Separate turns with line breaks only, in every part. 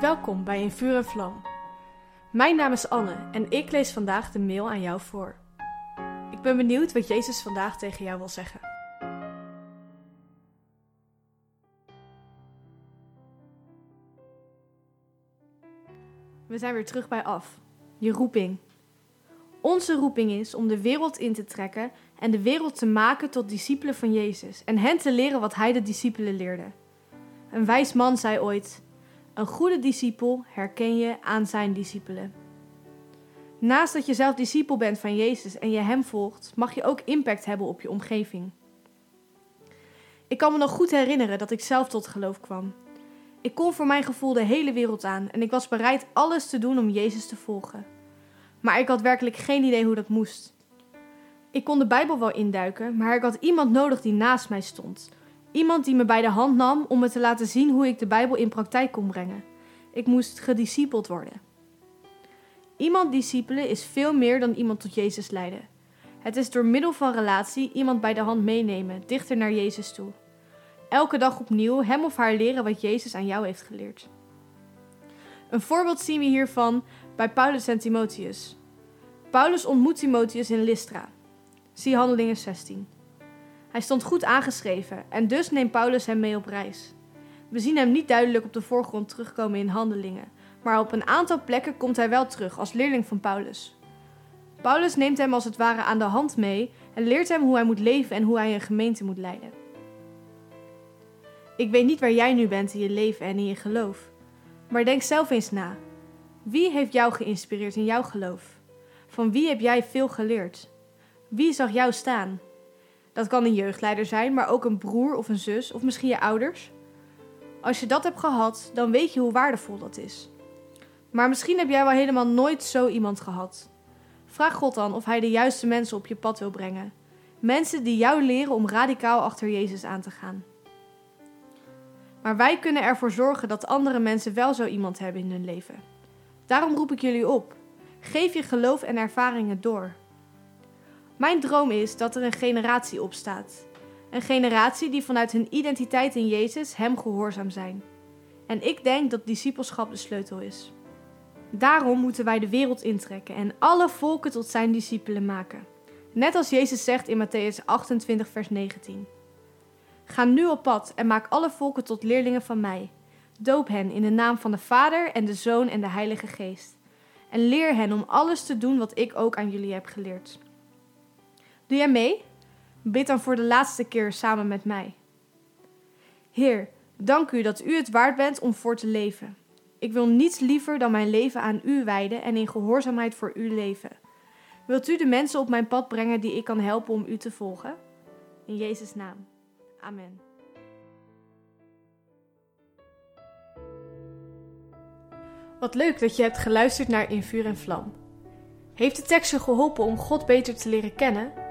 Welkom bij In Vuur en Vlam. Mijn naam is Anne en ik lees vandaag de mail aan jou voor. Ik ben benieuwd wat Jezus vandaag tegen jou wil zeggen. We zijn weer terug bij af. Je roeping. Onze roeping is om de wereld in te trekken en de wereld te maken tot discipelen van Jezus en hen te leren wat hij de discipelen leerde. Een wijs man zei ooit: Een goede discipel herken je aan zijn discipelen. Naast dat je zelf discipel bent van Jezus en je hem volgt, mag je ook impact hebben op je omgeving. Ik kan me nog goed herinneren dat ik zelf tot geloof kwam. Ik kon voor mijn gevoel de hele wereld aan en ik was bereid alles te doen om Jezus te volgen. Maar ik had werkelijk geen idee hoe dat moest. Ik kon de Bijbel wel induiken, maar ik had iemand nodig die naast mij stond. Iemand die me bij de hand nam om me te laten zien hoe ik de Bijbel in praktijk kon brengen. Ik moest gediscipeld worden. Iemand discipelen is veel meer dan iemand tot Jezus leiden. Het is door middel van relatie iemand bij de hand meenemen, dichter naar Jezus toe. Elke dag opnieuw hem of haar leren wat Jezus aan jou heeft geleerd. Een voorbeeld zien we hiervan bij Paulus en Timotheus. Paulus ontmoet Timotheus in Lystra. Zie Handelingen 16. Hij stond goed aangeschreven en dus neemt Paulus hem mee op reis. We zien hem niet duidelijk op de voorgrond terugkomen in Handelingen, maar op een aantal plekken komt hij wel terug als leerling van Paulus. Paulus neemt hem als het ware aan de hand mee en leert hem hoe hij moet leven en hoe hij een gemeente moet leiden. Ik weet niet waar jij nu bent in je leven en in je geloof, maar denk zelf eens na. Wie heeft jou geïnspireerd in jouw geloof? Van wie heb jij veel geleerd? Wie zag jou staan? Dat kan een jeugdleider zijn, maar ook een broer of een zus of misschien je ouders. Als je dat hebt gehad, dan weet je hoe waardevol dat is. Maar misschien heb jij wel helemaal nooit zo iemand gehad. Vraag God dan of Hij de juiste mensen op je pad wil brengen. Mensen die jou leren om radicaal achter Jezus aan te gaan. Maar wij kunnen ervoor zorgen dat andere mensen wel zo iemand hebben in hun leven. Daarom roep ik jullie op. Geef je geloof en ervaringen door. Mijn droom is dat er een generatie opstaat. Een generatie die vanuit hun identiteit in Jezus Hem gehoorzaam zijn. En ik denk dat discipelschap de sleutel is. Daarom moeten wij de wereld intrekken en alle volken tot Zijn discipelen maken. Net als Jezus zegt in Matthäus 28, vers 19. Ga nu op pad en maak alle volken tot leerlingen van mij. Doop hen in de naam van de Vader en de Zoon en de Heilige Geest. En leer hen om alles te doen wat ik ook aan jullie heb geleerd. Doe jij mee? Bid dan voor de laatste keer samen met mij. Heer, dank u dat u het waard bent om voor te leven. Ik wil niets liever dan mijn leven aan u wijden en in gehoorzaamheid voor u leven. Wilt u de mensen op mijn pad brengen die ik kan helpen om u te volgen? In Jezus' naam. Amen. Wat leuk dat je hebt geluisterd naar In Vuur en Vlam. Heeft de tekst je geholpen om God beter te leren kennen?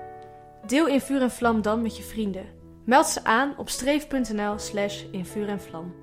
Deel In Vuur en Vlam dan met je vrienden. Meld ze aan op streef.nl slash en vlam.